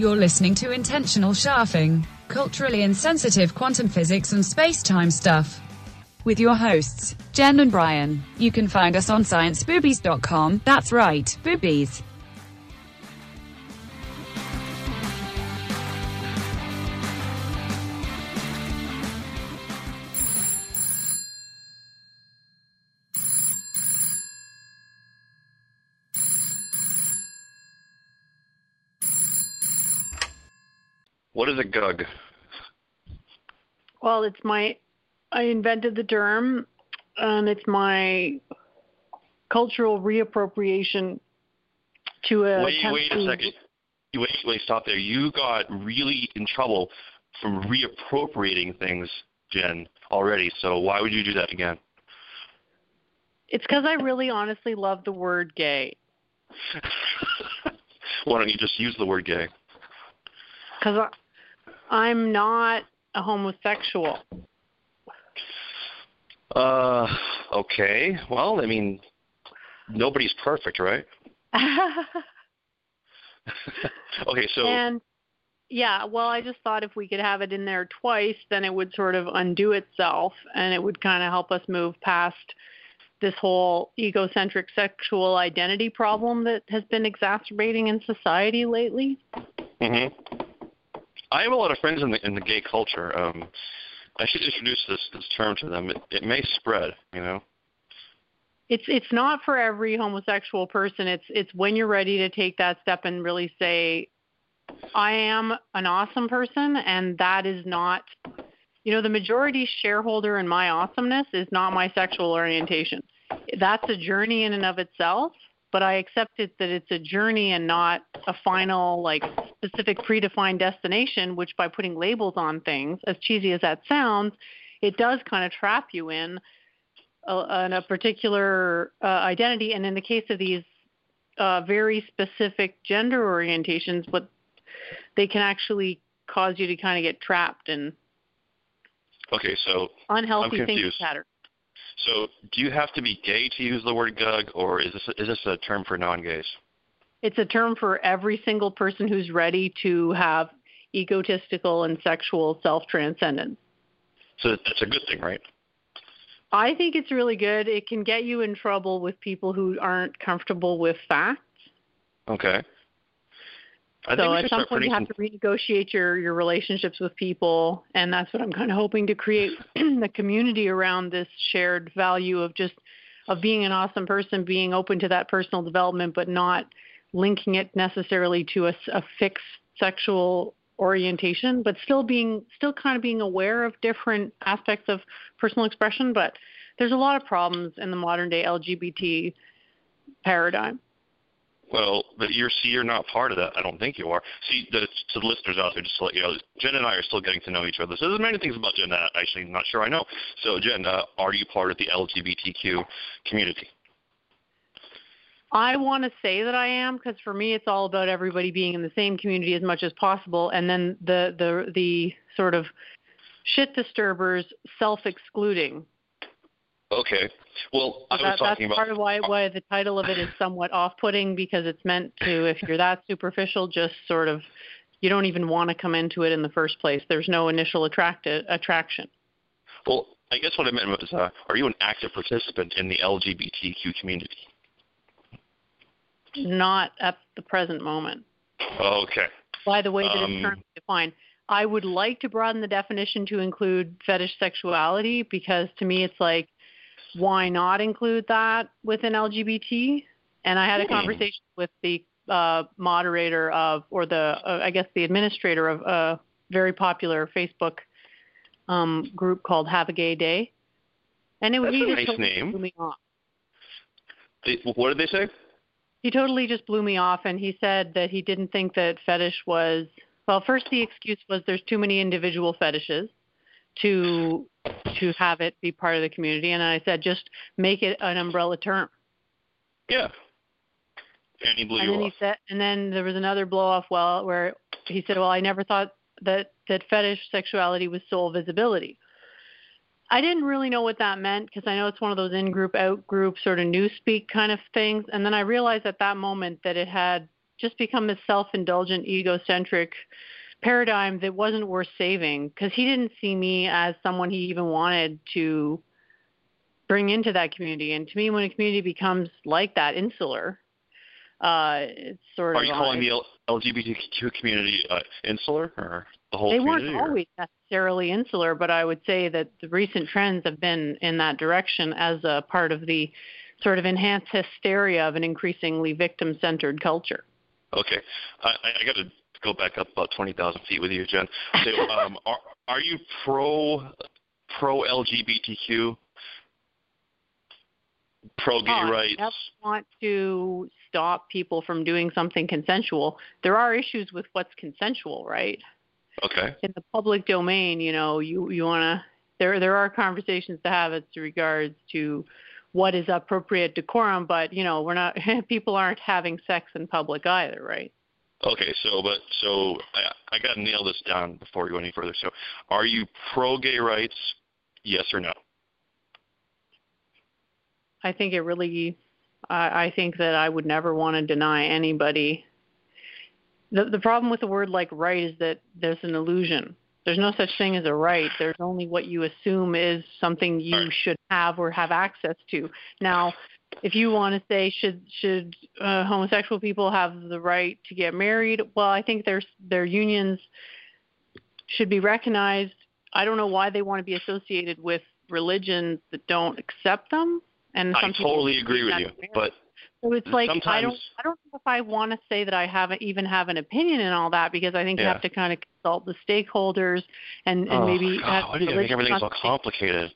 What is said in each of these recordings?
You're listening to Intentional Sharfing, culturally insensitive quantum physics and space-time stuff. With your hosts, Jen and Brian. You can find us on scienceboobies.com. That's right, boobies. A gug? Well, it's my, I invented the term, and it's my cultural reappropriation to a. Wait, wait a second. Wait, wait, stop there. You got really in trouble from reappropriating things, Jen, already. So why would you do that again? It's because I really honestly love the word gay. why don't you just use the word gay? Because I'm not a homosexual. Uh, okay. Well, I mean, nobody's perfect, right? okay, so. And yeah, well, I just thought if we could have it in there twice, then it would sort of undo itself, and it would kind of help us move past this whole egocentric sexual identity problem that has been exacerbating in society lately. Mm Mhm. I have a lot of friends in the in the gay culture. Um, I should introduce this this term to them. It, it may spread, you know. It's it's not for every homosexual person. It's it's when you're ready to take that step and really say, I am an awesome person, and that is not. You know, the majority shareholder in my awesomeness is not my sexual orientation. That's a journey in and of itself, but I accept it that it's a journey and not a final, like, specific predefined destination, which by putting labels on things, as cheesy as that sounds, it does kind of trap you in a, in a particular uh, identity. And in the case of these uh, very specific gender orientations, what they can actually cause you to kind of get trapped in Okay, so unhealthy I'm thinking patterns. So, do you have to be gay to use the word gug, or is this is this a term for non-gays? It's a term for every single person who's ready to have egotistical and sexual self transcendence. So that's a good thing, right? I think it's really good. It can get you in trouble with people who aren't comfortable with facts. Okay. I so at some point you have to renegotiate your your relationships with people, and that's what I'm kind of hoping to create the community around this shared value of just of being an awesome person, being open to that personal development, but not linking it necessarily to a, a fixed sexual orientation, but still being still kind of being aware of different aspects of personal expression. But there's a lot of problems in the modern day LGBT paradigm. Well, but you're see, you're not part of that. I don't think you are. See, the, to the listeners out there, just to let you know, Jen and I are still getting to know each other. So there's many things about Jen that I actually not sure I know. So Jen, uh, are you part of the LGBTQ community? I want to say that I am because for me it's all about everybody being in the same community as much as possible, and then the the the sort of shit disturbers self-excluding. Okay. Well, I was that, that's about. part of why why the title of it is somewhat off-putting because it's meant to, if you're that superficial, just sort of you don't even want to come into it in the first place. There's no initial attract attraction. Well, I guess what I meant was, uh, are you an active participant in the LGBTQ community? Not at the present moment. Okay. by the way that Um, it's currently defined. I would like to broaden the definition to include fetish sexuality because to me it's like, why not include that within LGBT? And I had a Hmm. conversation with the uh, moderator of, or the, uh, I guess the administrator of a very popular Facebook um, group called Have a Gay Day. And it was That's he a just nice totally name. blew me off. What did they say? he totally just blew me off and he said that he didn't think that fetish was well first the excuse was there's too many individual fetishes to to have it be part of the community and i said just make it an umbrella term Yeah. And he blew and you then off. he said and then there was another blow off well where he said well i never thought that that fetish sexuality was soul visibility I didn't really know what that meant because I know it's one of those in group, out group sort of newspeak kind of things. And then I realized at that moment that it had just become this self-indulgent, egocentric paradigm that wasn't worth saving because he didn't see me as someone he even wanted to bring into that community. And to me, when a community becomes like that, insular, uh, it's sort Are of. Are you calling the LGBTQ community uh, insular or the whole they community? weren't or- always necessarily insular, but I would say that the recent trends have been in that direction as a part of the sort of enhanced hysteria of an increasingly victim-centered culture. Okay, I I got to go back up about twenty thousand feet with you, Jen. So, um, are are you pro pro LGBTQ, pro gay Oh, I rights? never want to stop people from doing something consensual. There are issues with what's consensual, right? Okay, in the public domain, you know, you you want to there there are conversations to have as regards to what is appropriate decorum, but you know, we're not people aren't having sex in public either, right? Okay. So, but so I I got to nail this down before we go any further. So, are you pro gay rights? Yes or no? I think it really I, I think that I would never want to deny anybody the the problem with the word like right is that there's an illusion. There's no such thing as a right. There's only what you assume is something you Right. should have or have access to. Now, if you want to say should should uh, homosexual people have the right to get married? Well, I think their their unions should be recognized. I don't know why they want to be associated with religions that don't accept them. And I totally agree with you, marriage. but So it's like I don't I don't know if I want to say that I haven't even have an opinion in all that because I think you have to kind of consult the stakeholders and and oh, maybe God, have why do you make religious everything so complicated?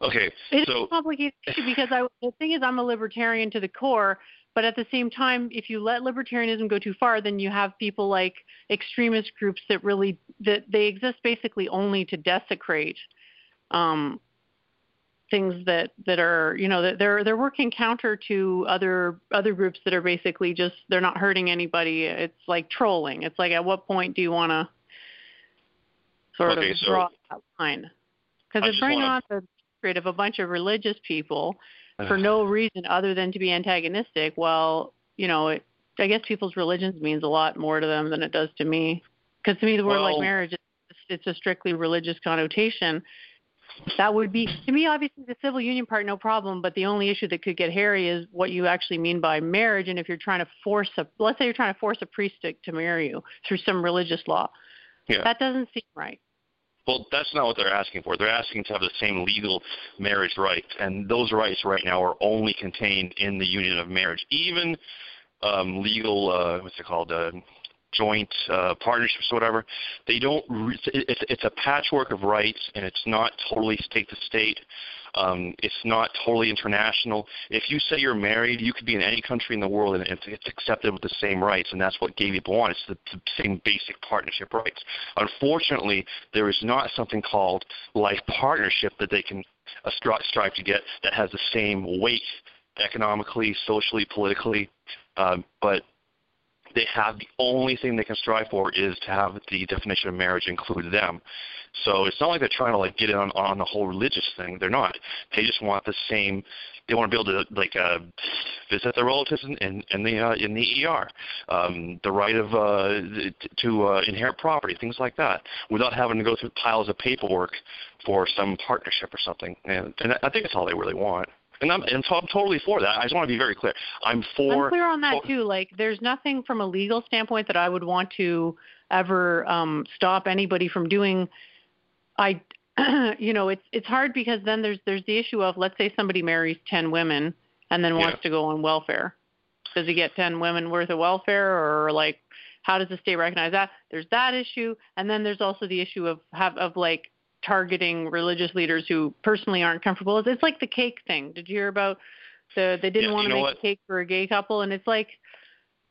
Okay, It is so a complicated because I the thing is I'm a libertarian to the core, but at the same time, if you let libertarianism go too far, then you have people like extremist groups that really that they exist basically only to desecrate um, things that that are you know that they're they're working counter to other other groups that are basically just they're not hurting anybody. It's like trolling. It's like at what point do you want to sort Okay, of so- draw that line? Because brings wanna- on the of a bunch of religious people for no reason other than to be antagonistic. Well, you know, it, I guess people's religions means a lot more to them than it does to me. Because to me, the word like marriage, it's, it's a strictly religious connotation. That would be to me, obviously, the civil union part, no problem. But the only issue that could get hairy is what you actually mean by marriage, and if you're trying to force a, let's say you're trying to force a priest to, to marry you through some religious law, Yeah. that doesn't seem right. Well, that's not what they're asking for. They're asking to have the same legal marriage rights, and those rights right now are only contained in the union of marriage. Even um, legal, uh, what's it called, uh, joint uh, partnerships, or whatever. They don't. Re- it's it's a patchwork of rights, and it's not totally state to state. Um, it's not totally international. If you say you're married, you could be in any country in the world, and it's, it's accepted with the same rights, and that's what gay people want. It's the, the same basic partnership rights. Unfortunately, there is not something called life partnership that they can uh, stri- strive to get that has the same weight economically, socially, politically. Um, but they have the only thing they can strive for is to have the definition of marriage include them. So it's not like they're trying to like get in on, on the whole religious thing. They're not. They just want the same. They want to be able to like uh, visit their relatives in, in, in the uh, in the ER, um, the right of uh, to uh, inherit property, things like that, without having to go through piles of paperwork for some partnership or something. And, and I think that's all they really want. And I'm, and so I'm totally for that. I just want to be very clear. I'm for. I'm clear on that too. Like, there's nothing from a legal standpoint that I would want to ever um, stop anybody from doing. I, you know, it's it's hard because then there's there's the issue of let's say somebody marries ten women and then wants Yeah. to go on welfare. Does he get ten women worth of welfare, or like, how does the state recognize that? There's that issue, and then there's also the issue of have of like targeting religious leaders who personally aren't comfortable. It's, it's like the cake thing. Did you hear about the they didn't Yeah, want to make what? a cake for a gay couple, and it's like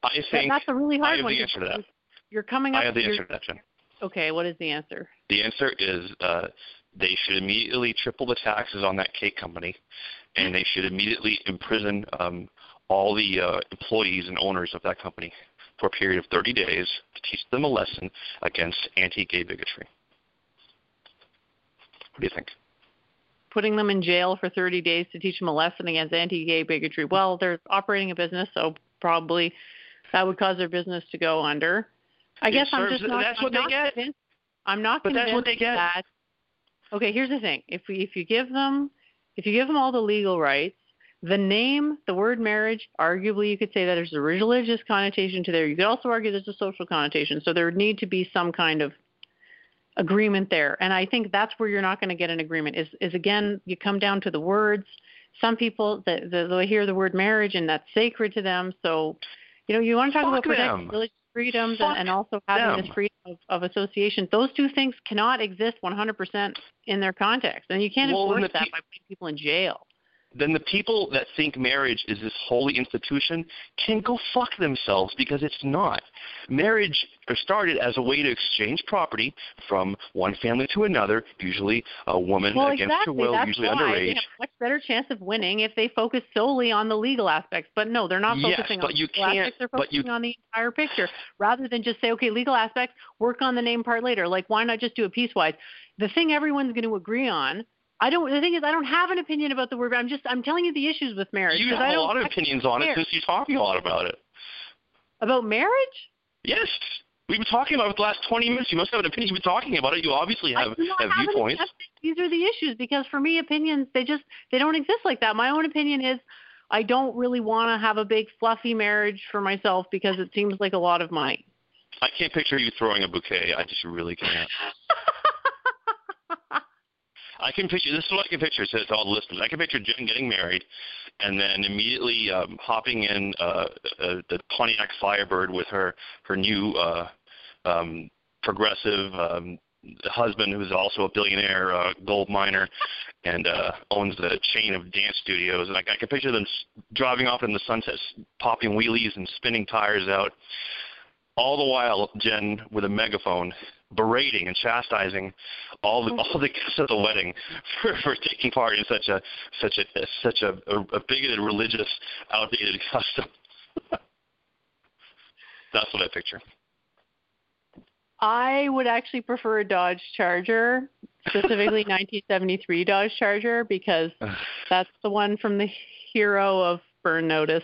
I think that's a really I hard have one. the answer to that. You're coming up. I have the answer to that, Jen. Okay, what is the answer? The answer is uh, they should immediately triple the taxes on that cake company, and they should immediately imprison um, all the uh, employees and owners of that company for a period of 30 days to teach them a lesson against anti-gay bigotry. What do you think? Putting them in jail for 30 days to teach them a lesson against anti-gay bigotry. Well, they're operating a business, so probably that would cause their business to go under. I It guess I'm just not. that's I'm what they not get. Convinced, I'm not But convinced that's what they get. that. Okay, here's the thing: if we if you give them if you give them all the legal rights, the name, the word marriage, arguably you could say that there's a religious connotation to there. You could also argue there's a social connotation. So there would need to be some kind of agreement there. And I think that's where you're not going to get an agreement. Is is again you come down to the words. Some people that the, they hear the word marriage and that's sacred to them. So you know you want to talk Fuck about protecting religious freedoms and, and also having them. this freedom of, of association. Those two things cannot exist 100% in their context, and you can't Well, enforce that pe- by putting people in jail. Then the people that think marriage is this holy institution can go fuck themselves because it's not. Marriage started as a way to exchange property from one family to another, usually a woman Well, against exactly. her will, That's usually why they underage. have a much better chance of winning if they focus solely on the legal aspects. But no, they're not Yes, focusing on the legal aspects. They're but you- focusing on the entire picture rather than just say, okay, legal aspects, work on the name part later. Like, why not just do it piecewise? The thing everyone's going to agree on. I don't. The thing is, I don't have an opinion about the word. I'm just. I'm telling you the issues with marriage. You have I a lot of opinions on it since you're talking a lot about it. about marriage. Yes. We've been talking about it for the last 20 minutes. You must have an opinion. You've been talking about it. You obviously have, have have viewpoints. These are the issues because for me, opinions they just they don't exist like that. My own opinion is I don't really want to have a big fluffy marriage for myself because it seems like a lot of money. I can't picture you throwing a bouquet. I just really can't. I can picture this is what I can picture. It says all the listeners. I can picture Jen getting married, and then immediately um, hopping in uh, uh, the Pontiac Firebird with her her new uh, um, progressive um, husband, who's also a billionaire uh, gold miner, and uh, owns the chain of dance studios. And I, I can picture them driving off in the sunset, popping wheelies and spinning tires out. All the while, Jen with a megaphone berating and chastising all the all the guests at the wedding for, for taking part in such a such a such a, a, bigoted, religious, outdated custom. That's what I picture. I would actually prefer a Dodge Charger, specifically 1973 Dodge Charger, because that's the one from the hero of Burn Notice,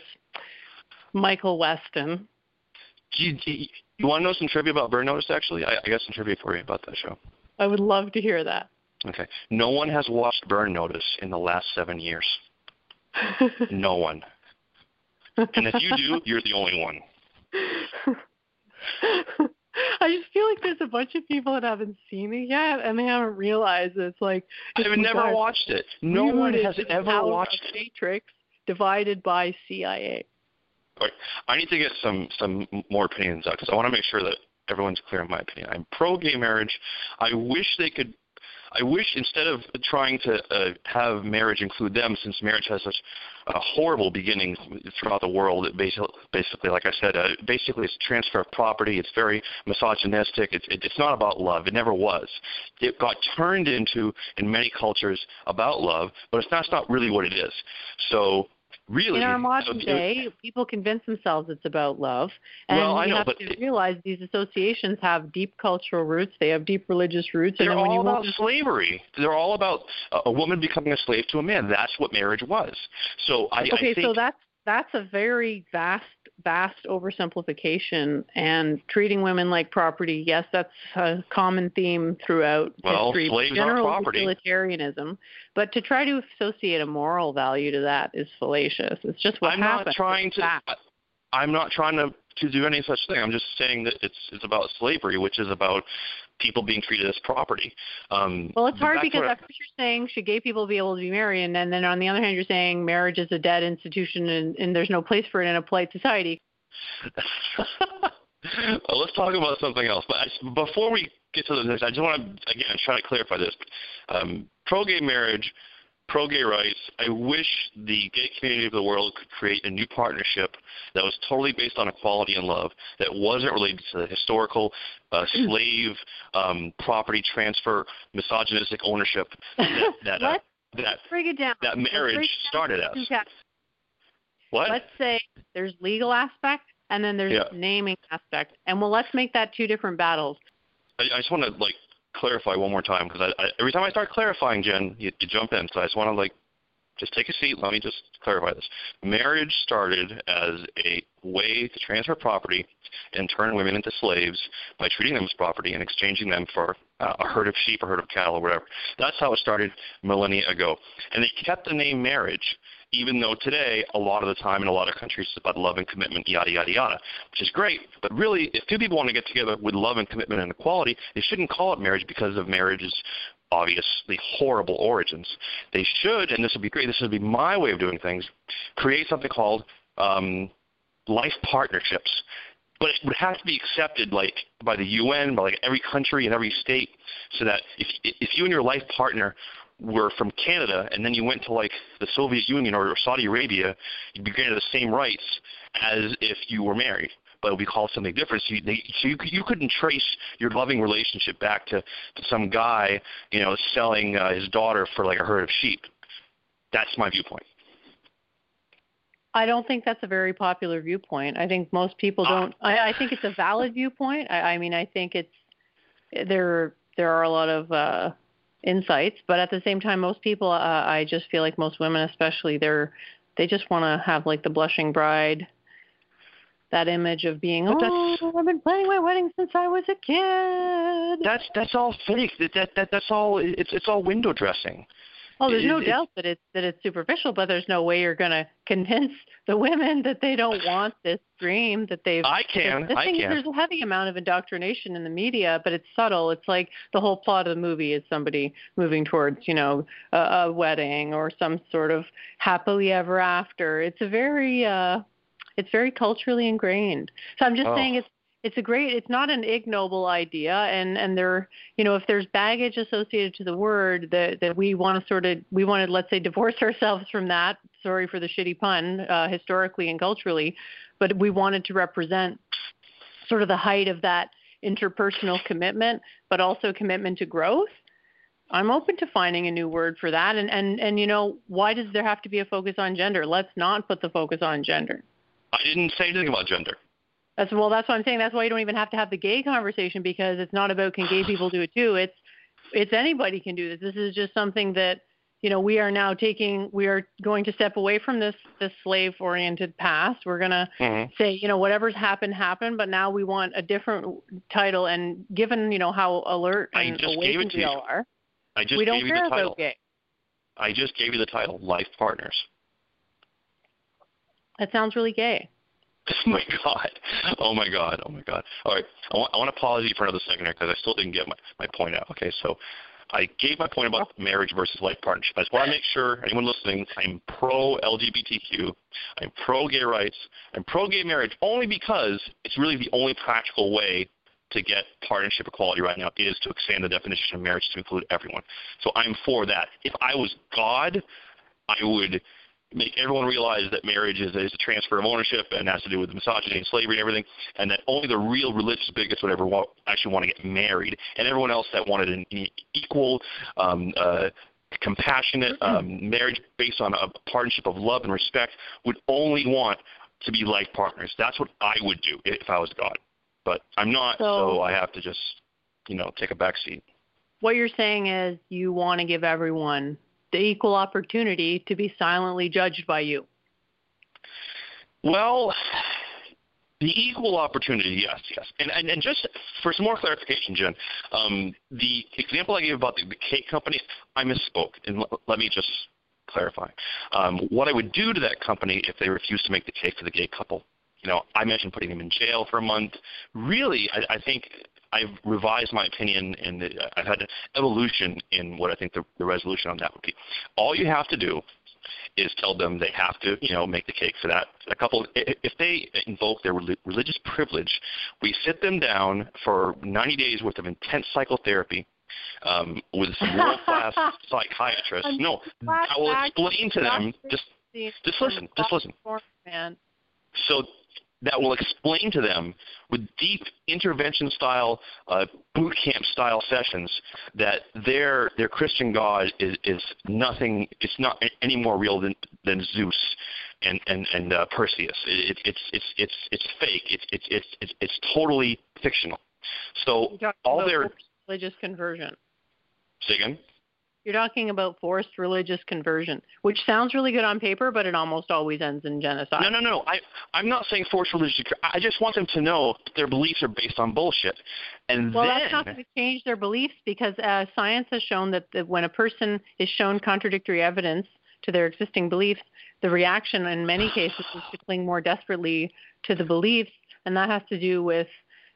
Michael Weston. Do you, do you, you want to know some trivia about Burn Notice? Actually, I, I got some trivia for you about that show. I would love to hear that. Okay, no one has watched Burn Notice in the last seven years. No one. And if you do, you're the only one. I just feel like there's a bunch of people that haven't seen it yet, and they haven't realized it's like I've oh never watched it. No one has ever watched it. Matrix divided by CIA. I need to get some some more opinions out because I want to make sure that everyone's clear on my opinion. I'm pro gay marriage. I wish they could. I wish instead of trying to uh, have marriage include them, since marriage has such uh, horrible beginnings throughout the world. It basically, basically, like I said, uh, basically it's transfer of property. It's very misogynistic. It's it, it's not about love. It never was. It got turned into in many cultures about love, but it's it's not really what it is. So really, In our modern day, people convince themselves it's about love, and Well, I you know, have but to realize these associations have deep cultural roots. They have deep religious roots, and They're when all about slavery. They're all about a- a woman becoming a slave to a man. That's what marriage was. So I, okay, I think so that's that's a very vast, vast oversimplification. And treating women like property, yes, that's a common theme throughout Well, history. slaves General property. utilitarianism, but to try to associate a moral value to that is fallacious. It's just what I'm happens. not trying to. I- I'm not trying to to do any such thing. I'm just saying that it's it's about slavery, which is about people being treated as property. Um, Well, it's hard that's because what at first you're saying should gay people be able to be married, and then, then on the other hand you're saying marriage is a dead institution and, and there's no place for it in a polite society. well, let's talk about something else. But I, before we get to the next, I just want to again try to clarify this. Um, pro-gay marriage, pro-gay rights. I wish the gay community of the world could create a new partnership that was totally based on equality and love, that wasn't related to the historical uh, slave um, property transfer, misogynistic ownership that that uh, that, that marriage started as. What? Let's say there's legal aspect and then there's Yeah. naming aspect, and well, let's make that two different battles. I, I just want to like clarify one more time because every time I start clarifying, Jen, you, you jump in. So I just want to like just take a seat. Let me just clarify this. Marriage started as a way to transfer property and turn women into slaves by treating them as property and exchanging them for uh, a herd of sheep, a herd of cattle, or whatever. That's how it started millennia ago. And they kept the name marriage, even though today, a lot of the time in a lot of countries, it's about love and commitment, yada, yada, yada, which is great. But really, if two people want to get together with love and commitment and equality, they shouldn't call it marriage because of marriage's obviously horrible origins. They should, and this would be great, this would be my way of doing things, create something called um, life partnerships. But it would have to be accepted like by the UN, by like every country and every state, so that if if you and your life partner were from Canada and then you went to like the Soviet Union or Saudi Arabia, you'd be granted the same rights as if you were married but it would be called something different. So you, they, so you, you couldn't trace your loving relationship back to, to some guy, you know, selling uh, his daughter for like a herd of sheep. That's my viewpoint. I don't think that's a very popular viewpoint. I think most people don't. I, I think it's a valid viewpoint. I, I mean, I think it's there. There are a lot of uh, insights, but at the same time, most people. Uh, I just feel like most women, especially, they're they just want to have like the blushing bride that image of being oh I've been planning my wedding since I was a kid. That's that's all fake. That that, that that's all it's it's all window dressing. Oh, there's no it, doubt that it's that it's superficial, but there's no way you're going to convince the women that they don't want this dream that they've. I can. The I thing can. Is, there's a heavy amount of indoctrination in the media, but it's subtle. It's like the whole plot of the movie is somebody moving towards, you know, a, a wedding or some sort of happily ever after. It's a very uh it's very culturally ingrained. So I'm just oh. saying it's it's a great it's not an ignoble idea and and there you know if there's baggage associated to the word that that we want to sort of we want to let's say divorce ourselves from that sorry for the shitty pun uh, historically and culturally but we wanted to represent sort of the height of that interpersonal commitment but also commitment to growth I'm open to finding a new word for that. And and and you know why does there have to be a focus on gender? Let's not put the focus on gender. I didn't say anything about gender. That's well. That's what I'm saying. That's why you don't even have to have the gay conversation because it's not about can gay people do it too. It's it's anybody can do this. This is just something that you know we are now taking. We are going to step away from this this slave oriented past. We're gonna mm-hmm. say you know whatever's happened happened, but now we want a different title. And given you know how alert and awakened we all are, I just we don't gave care you the title. about gay. I just gave you the title, Life Partners. That sounds really gay. Oh my god! Oh my god! Oh my god! All right, I want, I want to pause you for another second here because I still didn't get my, my point out. Okay, so I gave my point about marriage versus life partnership. I just want to make sure anyone listening, I'm pro LGBTQ, I'm pro gay rights, I'm pro gay marriage only because it's really the only practical way to get partnership equality right now is to expand the definition of marriage to include everyone. So I'm for that. If I was God, I would make everyone realize that marriage is, is a transfer of ownership and has to do with misogyny and slavery and everything, and that only the real religious bigots would ever want, actually want to get married, and everyone else that wanted an equal, um, uh, compassionate mm-hmm. um, marriage based on a partnership of love and respect would only want to be life partners. That's what I would do if I was God, but I'm not, so, so I have to just, you know, take a back seat. What you're saying is you want to give everyone the equal opportunity to be silently judged by you? Well, the equal opportunity, yes, yes. And, and, and just for some more clarification, Jen, um, the example I gave about the, the cake company, I misspoke. And l- let me just clarify. Um, what I would do to that company if they refused to make the cake for the gay couple, you know, I mentioned putting them in jail for a month. Really, I, I think I've revised my opinion and I've had an evolution in what I think the, the resolution on that would be. All you have to do is tell them they have to, you know, make the cake for that. A couple, if they invoke their religious privilege, we sit them down for 90 days worth of intense psychotherapy um, with some world-class psychiatrists. No, I will explain to them. Just, just listen. Just listen. So that will explain to them with deep intervention style, uh, boot camp style sessions that their their Christian God is, is nothing. It's not any more real than than Zeus and and and uh, Perseus. It, it's it's it's it's fake. It's it's it's it's, it's totally fictional. So all their religious conversion. Say again. You're talking about forced religious conversion, which sounds really good on paper, but it almost always ends in genocide. No, no, no. I I'm not saying forced religious. I just want them to know their beliefs are based on bullshit. And well, then, that's not going to change their beliefs because uh, science has shown that the, when a person is shown contradictory evidence to their existing beliefs, the reaction in many cases is to cling more desperately to the beliefs, and that has to do with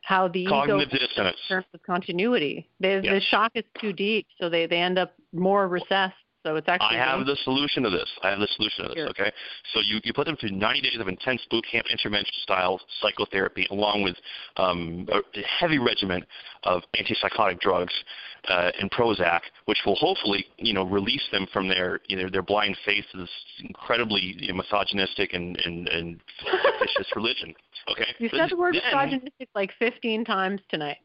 how the Cognitive ego dissonance. in terms of continuity. They, The shock is too deep, so they, they end up more recessed. So it's actually I have the solution to this. I have the solution to this. Sure. Okay, so you, you put them through 90 days of intense boot camp intervention style psychotherapy, along with um, a heavy regimen of antipsychotic drugs uh, and Prozac, which will hopefully you know release them from their you know, their blind faith to this incredibly you know, misogynistic and and, and fictitious religion. Okay, You said the word then- misogynistic like 15 times tonight.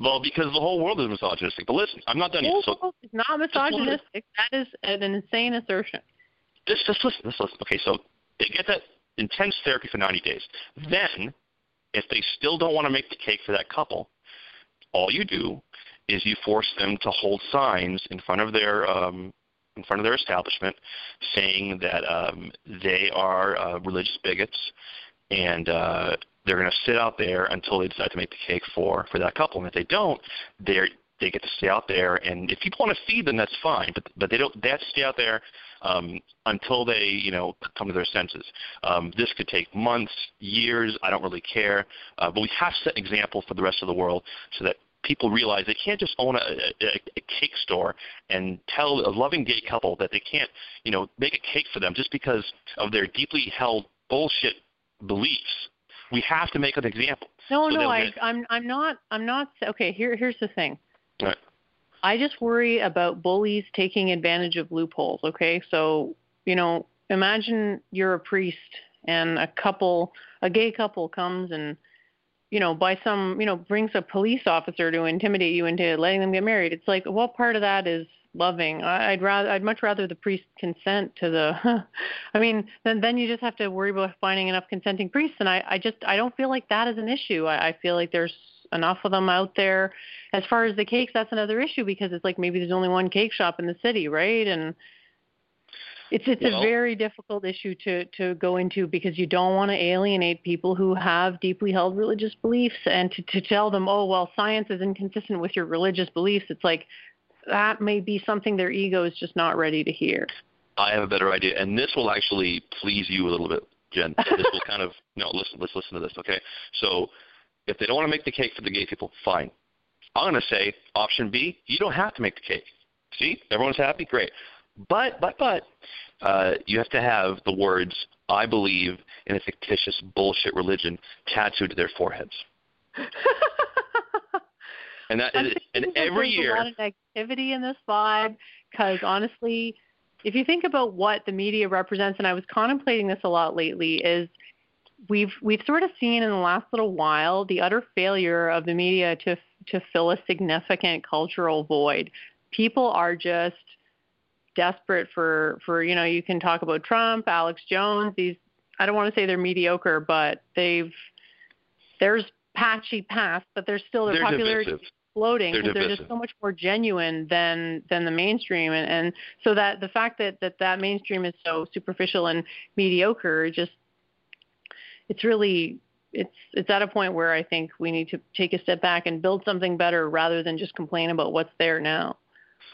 Well, because the whole world is misogynistic. But listen, I'm not done yet. Whole So world is not misogynistic. That is an insane assertion. just just listen, just listen. Okay, so they get that intense therapy for 90 days. Then, if they still don't want to make the cake for that couple, all you do is you force them to hold signs in front of their um, in front of their establishment, saying that um, they are uh, religious bigots, and uh, they're going to sit out there until they decide to make the cake for for that couple. And if they don't, they're they get to stay out there, and if people want to feed them, that's fine. But but they don't. They have to stay out there um, until they you know come to their senses. Um, this could take months, years. I don't really care. Uh, but we have to set an example for the rest of the world so that people realize they can't just own a, a, a cake store and tell a loving gay couple that they can't you know make a cake for them just because of their deeply held bullshit beliefs. We have to make an example. No, So no, I, I'm, I'm not, I'm not. Okay, here, here's the thing. Right. I just worry about bullies taking advantage of loopholes. Okay, so you know, imagine you're a priest and a couple, a gay couple comes and you know, by some, you know, brings a police officer to intimidate you into letting them get married. It's like, what part of that is loving? I- I'd rather, I'd much rather the priest consent to the. I mean, then then you just have to worry about finding enough consenting priests, and I, I just, I don't feel like that is an issue. I, I feel like there's enough of them out there. As far as the cakes, that's another issue because it's like maybe there's only one cake shop in the city, right? And it's it's Well- a very difficult issue to to go into because you don't want to alienate people who have deeply held religious beliefs and to to tell them, "Oh, well, science is inconsistent with your religious beliefs." It's like that may be something their ego is just not ready to hear. I have a better idea, and this will actually please you a little bit, Jen. This will kind of no. Listen, let's listen to this, okay? So, if they don't want to make the cake for the gay people, fine. I'm going to say option B. You don't have to make the cake. See, everyone's happy, great. But but but uh, you have to have the words "I believe in a fictitious bullshit religion" tattooed to their foreheads, and that I'm and every year. A lot of negativity in this vibe because honestly, if you think about what the media represents, and I was contemplating this a lot lately, is we've we've sort of seen in the last little while the utter failure of the media to to fill a significant cultural void. People are just desperate for for you know you can talk about Trump, Alex Jones, these I don't want to say they're mediocre, but they've there's patchy past, but there's still their They're popularity divisive. Exploding They're because they're just so much more genuine than than the mainstream and, and so that the fact that, that that mainstream is so superficial and mediocre just it's really it's it's at a point where I think we need to take a step back and build something better rather than just complain about what's there now.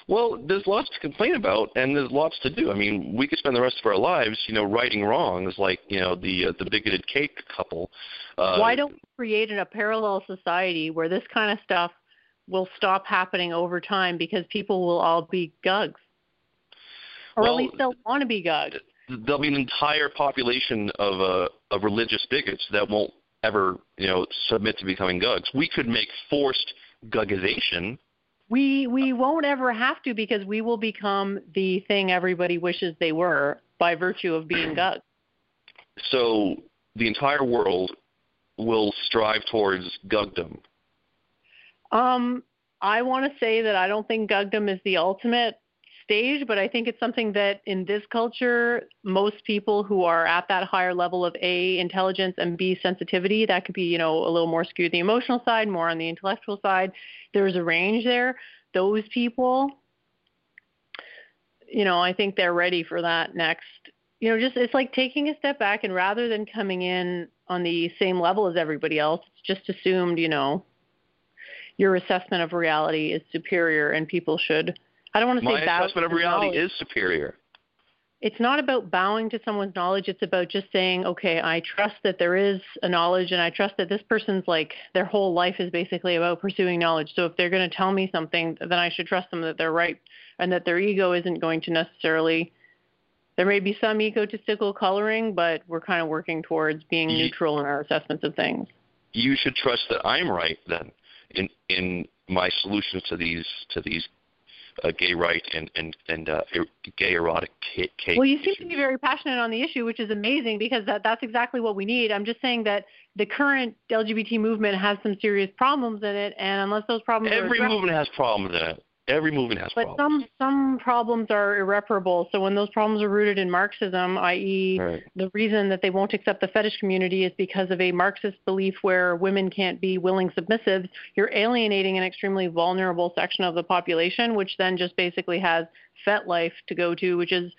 Well, there's lots to complain about, and there's lots to do. I mean, we could spend the rest of our lives, you know, righting wrongs, like you know the uh, the bigoted cake couple. Uh, Why don't we create a parallel society where this kind of stuff will stop happening over time because people will all be gugs? Or Well, at least they'll want to be gugs. there'll be an entire population of uh, of religious bigots that won't ever, you know, submit to becoming gugs. We could make forced gugization. We we won't ever have to because we will become the thing everybody wishes they were by virtue of being gugs. So the entire world will strive towards gugdom. Um, I want to say that I don't think gugdom is the ultimate stage, but I think it's something that in this culture, most people who are at that higher level of A, intelligence, and B, sensitivity, that could be, you know, a little more skewed the emotional side, more on the intellectual side. There's a range there. Those people you know, I think they're ready for that next. You know, just it's like taking a step back and rather than coming in on the same level as everybody else, it's just assumed, you know, your assessment of reality is superior and people should I don't want to say My assessment of reality knowledge. is superior it's not about bowing to someone's knowledge. It's about just saying, okay, I trust that there is a knowledge and I trust that this person's like their whole life is basically about pursuing knowledge. So if they're going to tell me something, then I should trust them that they're right and that their ego isn't going to necessarily. There may be some egotistical coloring, but we're kind of working towards being you, neutral in our assessments of things. You should trust that I'm right then in in my solutions to these to these uh, gay right and and and uh, er, gay erotic cake. Well, you seem to be very passionate on the issue, which is amazing because that that's exactly what we need. I'm just saying that the current LGBT movement has some serious problems in it, and unless those problems every movement has problems in it. Every movement has but problems. some some problems are irreparable. So when those problems are rooted in Marxism, i.e., right. the reason that they won't accept the fetish community is because of a Marxist belief where women can't be willing submissives, you're alienating an extremely vulnerable section of the population, which then just basically has FetLife to go to, which is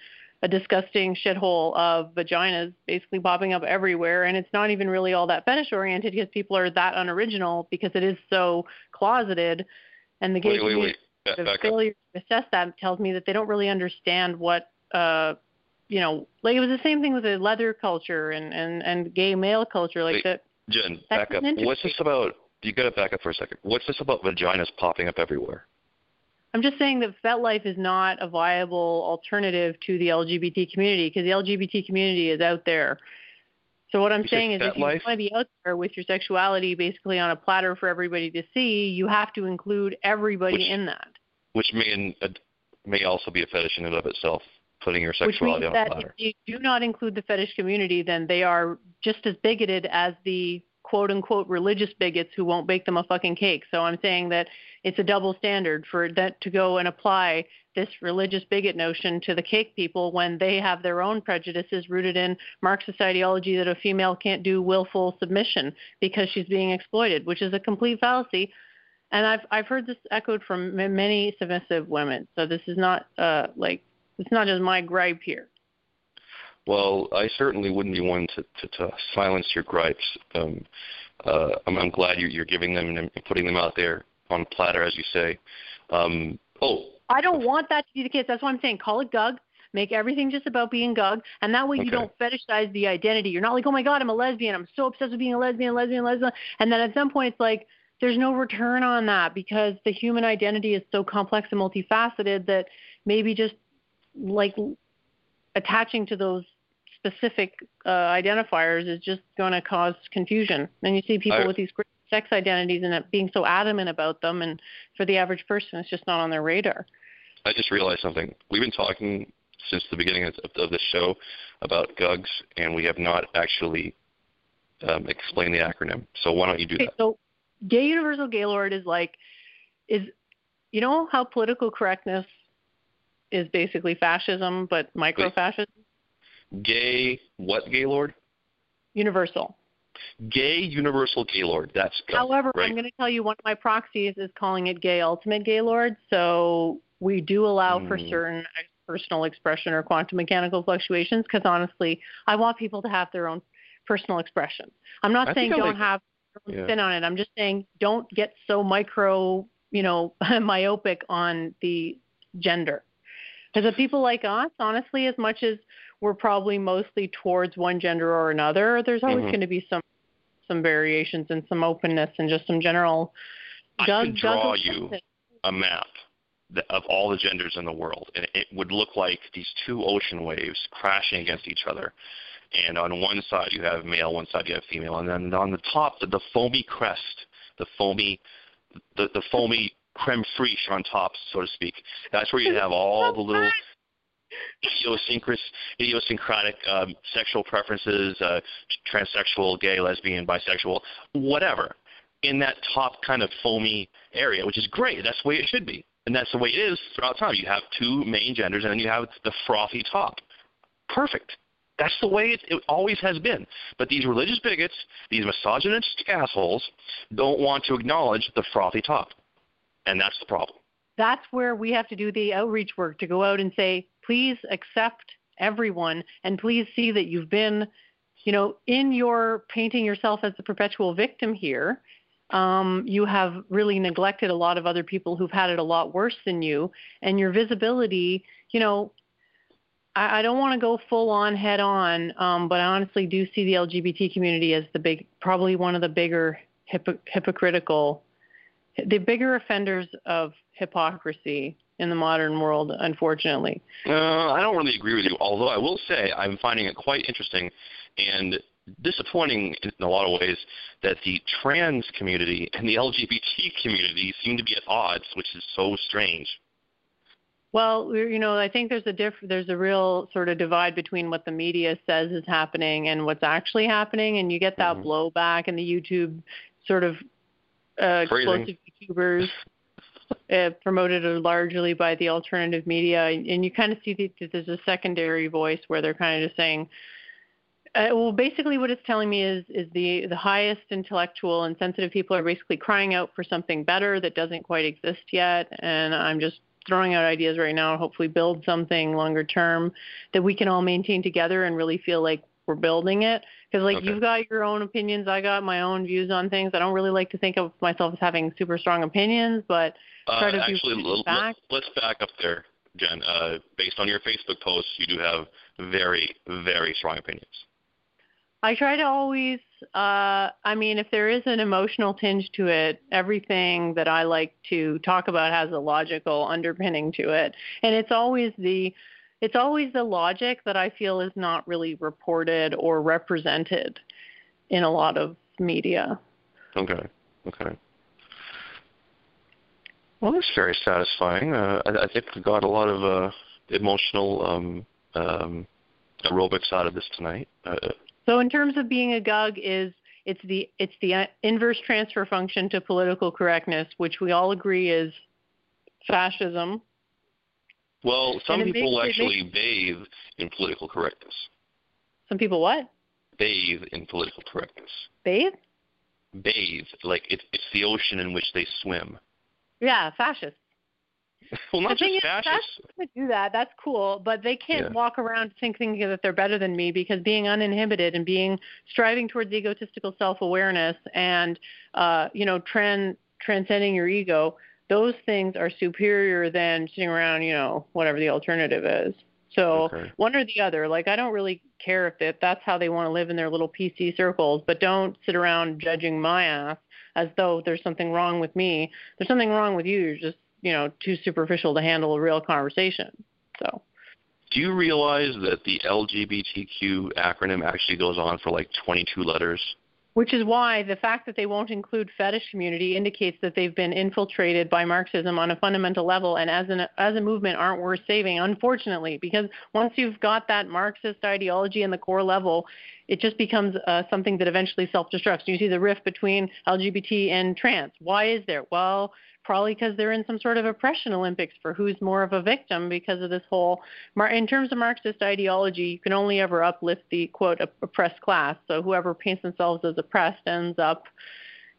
a disgusting shithole of vaginas basically popping up everywhere and it's not even really all that fetish oriented because people are that unoriginal because it is so closeted and the gay wait, wait, wait the failure to assess that tells me that they don't really understand what uh you know like it was the same thing with the leather culture and and and gay male culture like Wait, that jen back up. what's this about you got to back up for a second. What's this about vaginas popping up everywhere? I'm just saying that FetLife is not a viable alternative to the lgbt community because the lgbt community is out there so what I'm saying is, if you life? want to be out there with your sexuality basically on a platter for everybody to see, you have to include everybody which, in that. Which may uh, may also be a fetish in and of itself, putting your sexuality which means on a platter. If you do not include the fetish community, then they are just as bigoted as the quote unquote religious bigots who won't bake them a fucking cake. So I'm saying that it's a double standard for that to go and apply this religious bigot notion to the cake people when they have their own prejudices rooted in Marxist ideology that a female can't do willful submission because she's being exploited, which is a complete fallacy. And I've I've heard this echoed from many submissive women. So this is not uh, like it's not just my gripe here. Well, I certainly wouldn't be one to, to, to silence your gripes. Um, uh, I'm, I'm glad you're, giving them and putting them out there on a platter, as you say. Um, oh, I don't want that to be the case. That's why I'm saying call it Gug. Make everything just about being Gug, and that way you okay. don't fetishize the identity. You're not like, oh my god, I'm a lesbian. I'm so obsessed with being a lesbian, lesbian, lesbian. And then at some point, it's like there's no return on that because the human identity is so complex and multifaceted that maybe just like attaching to those specific uh, identifiers is just going to cause confusion. And you see people I, with these great sex identities and being so adamant about them, and for the average person, it's just not on their radar. I just realized something. We've been talking since the beginning of, of the show about GUGS, and we have not actually um, explained the acronym. So why don't you do okay, that? So, Gay Universal Gaylord is like, is you know how political correctness is basically fascism, but micro-fascism. Gay what Gaylord? Universal. Gay Universal Gaylord. That's good, However, right? I'm going to tell you one of my proxies is calling it Gay Ultimate Gaylord. So we do allow mm. for certain personal expression or quantum mechanical fluctuations because honestly, I want people to have their own personal expression. I'm not I saying don't like, have yeah. spin on it. I'm just saying don't get so micro, you know, myopic on the gender. Because the people like us, honestly, as much as we're probably mostly towards one gender or another, there's always mm-hmm. going to be some some variations and some openness and just some general. I could draw you a map of all the genders in the world, and it would look like these two ocean waves crashing against each other. And on one side you have male, one side you have female, and then on the top, the, the foamy crest, the foamy, the, the foamy creme fraiche on top, so to speak. That's where you have all the little idiosyncratic um, sexual preferences, uh, transsexual, gay, lesbian, bisexual, whatever, in that top kind of foamy area, which is great. That's the way it should be. And that's the way it is throughout time. You have two main genders, and then you have the frothy top. Perfect. That's the way it, it always has been. But these religious bigots, these misogynistic assholes, don't want to acknowledge the frothy top. And that's the problem. That's where we have to do the outreach work to go out and say, please accept everyone and please see that you've been you know in your painting yourself as the perpetual victim here um, you have really neglected a lot of other people who've had it a lot worse than you and your visibility you know I, I don't want to go full on head on, um, but I honestly do see the LGBT community as the big, probably one of the bigger hypo- hypocritical, the bigger offenders of hypocrisy in the modern world, unfortunately. Uh, I don't really agree with you, although I will say I'm finding it quite interesting and disappointing in a lot of ways that the trans community and the LGBT community seem to be at odds, which is so strange. Well, you know, I think there's a diff- there's a real sort of divide between what the media says is happening and what's actually happening, and you get that mm-hmm. blowback and the YouTube sort of uh, explosive YouTubers uh, promoted largely by the alternative media, and you kind of see that there's a secondary voice where they're kind of just saying. Uh, well, basically, what it's telling me is is the the highest intellectual and sensitive people are basically crying out for something better that doesn't quite exist yet, and I'm just throwing out ideas right now, hopefully build something longer term that we can all maintain together and really feel like we're building it. Because like okay. you've got your own opinions, I got my own views on things. I don't really like to think of myself as having super strong opinions, but try uh, to actually l- back. let's back up there, Jen. Uh, based on your Facebook posts, you do have very, very strong opinions. I try to always, uh, I mean, if there is an emotional tinge to it, everything that I like to talk about has a logical underpinning to it. And it's always the, it's always the logic that I feel is not really reported or represented in a lot of media. Okay. Okay. Well, that's very satisfying. Uh, I, I think we got a lot of uh, emotional um, um, aerobics out of this tonight. Uh, so in terms of being a GUG is it's the it's the uh, inverse transfer function to political correctness, which we all agree is fascism. Well, some people makes, actually makes, bathe in political correctness. Some people what? Bathe in political correctness. Bathe? Bathe, like it's it's the ocean in which they swim. Yeah, fascist. well, not the just fascists. to do that. That's cool, but they can't yeah. walk around thinking that they're better than me because being uninhibited and being striving towards egotistical self-awareness and uh, you know trans transcending your ego, those things are superior than sitting around, you know, whatever the alternative is. So okay. one or the other. Like I don't really care if it, that's how they want to live in their little PC circles, but don't sit around judging my ass as though there's something wrong with me. There's something wrong with you. You're just you know too superficial to handle a real conversation. So. Do you realize that the LGBTQ acronym actually goes on for like 22 letters? Which is why the fact that they won't include fetish community indicates that they've been infiltrated by Marxism on a fundamental level, and as an as a movement aren't worth saving. Unfortunately, because once you've got that Marxist ideology in the core level, it just becomes uh, something that eventually self-destructs. You see the rift between LGBT and trans. Why is there? Well, probably because they're in some sort of oppression Olympics for who's more of a victim because of this whole. In terms of Marxist ideology, you can only ever uplift the quote oppressed class. So whoever paints themselves as oppressed ends up,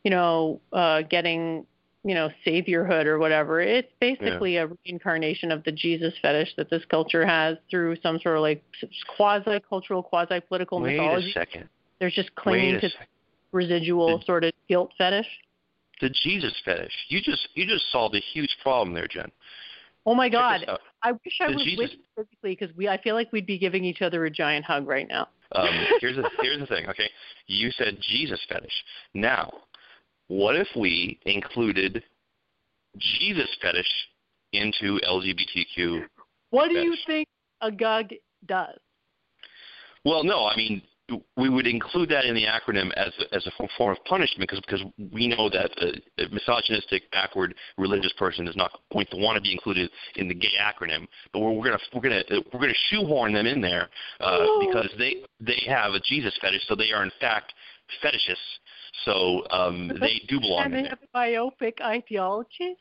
you know, uh, getting you know saviorhood or whatever. It's basically yeah. a reincarnation of the Jesus fetish that this culture has through some sort of like quasi cultural, quasi political mythology. Wait a second. There's just clinging to residual the, sort of guilt fetish the Jesus fetish. You just you just solved a huge problem there, Jen. Oh my God! I wish I the was Jesus... with you physically because we I feel like we'd be giving each other a giant hug right now. um, here's the here's the thing. Okay, you said Jesus fetish. Now, what if we included Jesus fetish into LGBTQ? What do you think a GUG does? Well, no, I mean we would include that in the acronym as a, as a form of punishment because because we know that a, a misogynistic, backward, religious person is not going to want to be included in the gay acronym. But we're, we're gonna we're gonna we're gonna shoehorn them in there uh, because they they have a Jesus fetish, so they are in fact fetishists. So um, they do belong and in they have biopic ideologies.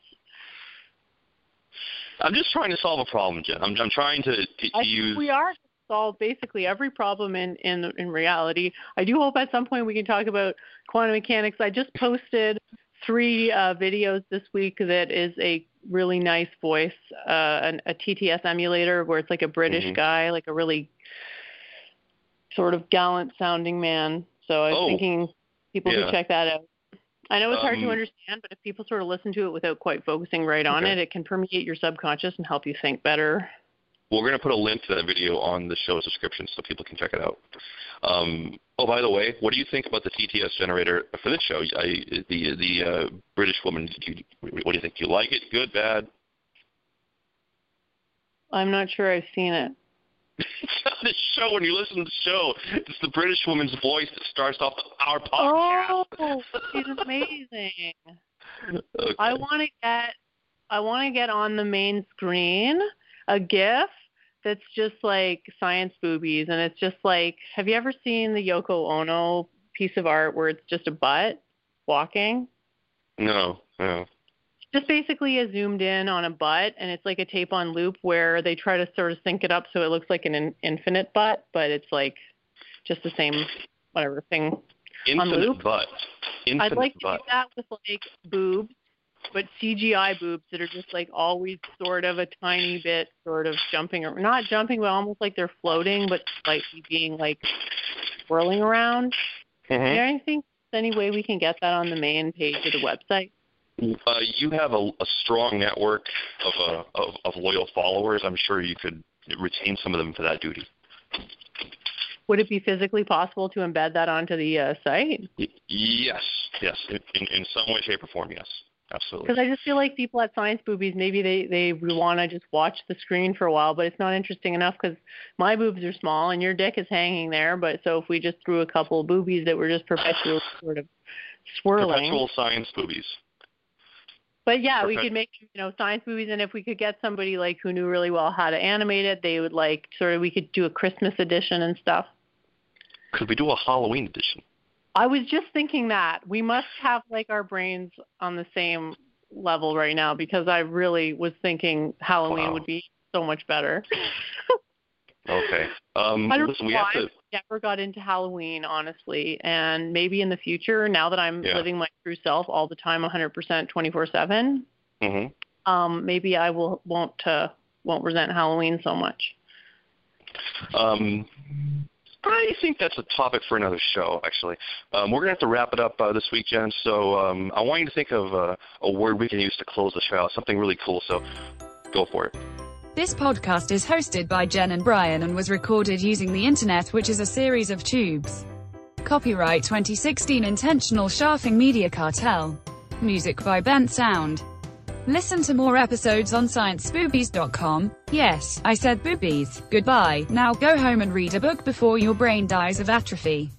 I'm just trying to solve a problem, Jen. I'm, I'm trying to, to, to use. we are solve basically every problem in, in in reality. I do hope at some point we can talk about quantum mechanics. I just posted three uh, videos this week that is a really nice voice, uh, an, a TTS emulator where it's like a British Mhm. guy, like a really sort of gallant sounding man. So I was Oh. thinking people Yeah. should check that out. I know it's hard to Um, understand, but if people sort of listen to it without quite focusing right on Okay. it, it can permeate your subconscious and help you think better. We're going to put a link to that video on the show's description so people can check it out. Um, oh, by the way, what do you think about the TTS generator for this show? I, the the uh, British woman. You, what do you think? Do you like it? Good, bad? I'm not sure I've seen it. it's on the show. When you listen to the show, it's the British woman's voice that starts off our podcast. Oh, she's amazing. Okay. I want to get I want to get on the main screen a GIF that's just like science boobies, and it's just like, have you ever seen the Yoko Ono piece of art where it's just a butt walking? no, no. Just basically a zoomed in on a butt, and it's like a tape on loop where they try to sort of sync it up so it looks like an in- infinite butt, but it's like just the same whatever thing Infinite loop? butt. Infinite I'd like to do that with like boobs, but CGI boobs that are just like always sort of a tiny bit sort of jumping or not jumping, but almost like they're floating, but slightly being like swirling around. Mhm. Yeah, I think there's any way we can get that on the main page of the website. Uh, you have a, a strong network of, uh, of of loyal followers. I'm sure you could retain some of them for that duty. Would it be physically possible to embed that onto the uh, site? Y- yes, yes, in, in in some way, shape, or form. Yes, absolutely. Because I just feel like people at Science Boobies, maybe they they want to just watch the screen for a while, but it's not interesting enough because my boobs are small and your dick is hanging there. But so if we just threw a couple of boobies that were just perpetually sort of swirling, Perpetual science boobies. but yeah, we could make you know Science Boobies, and if we could get somebody like who knew really well how to animate it, they would like sort of we could do a Christmas edition and stuff. Could we do a Halloween edition? I was just thinking that we must have like our brains on the same level right now because I really was thinking Halloween Wow. would be so much better. Okay. Um, I don't listen, know we why have to. I never got into Halloween, honestly, and maybe in the future, now that I'm Yeah. living my true self all the time, 100%, 24/7, hmm um, maybe I will won't uh, won't resent Halloween so much. Um, I think that's a topic for another show. Actually, um, we're gonna have to wrap it up uh, this week, Jen. So um, I want you to think of uh, a word we can use to close the show. Something really cool. So go for it. This podcast is hosted by Jen and Brian and was recorded using the internet, which is a series of tubes. Copyright 2016 Intentional Shaffing Media Cartel. Music by Bensound. Listen to more episodes on scienceboobies.com. Yes, I said boobies. Goodbye. Now go home and read a book before your brain dies of atrophy.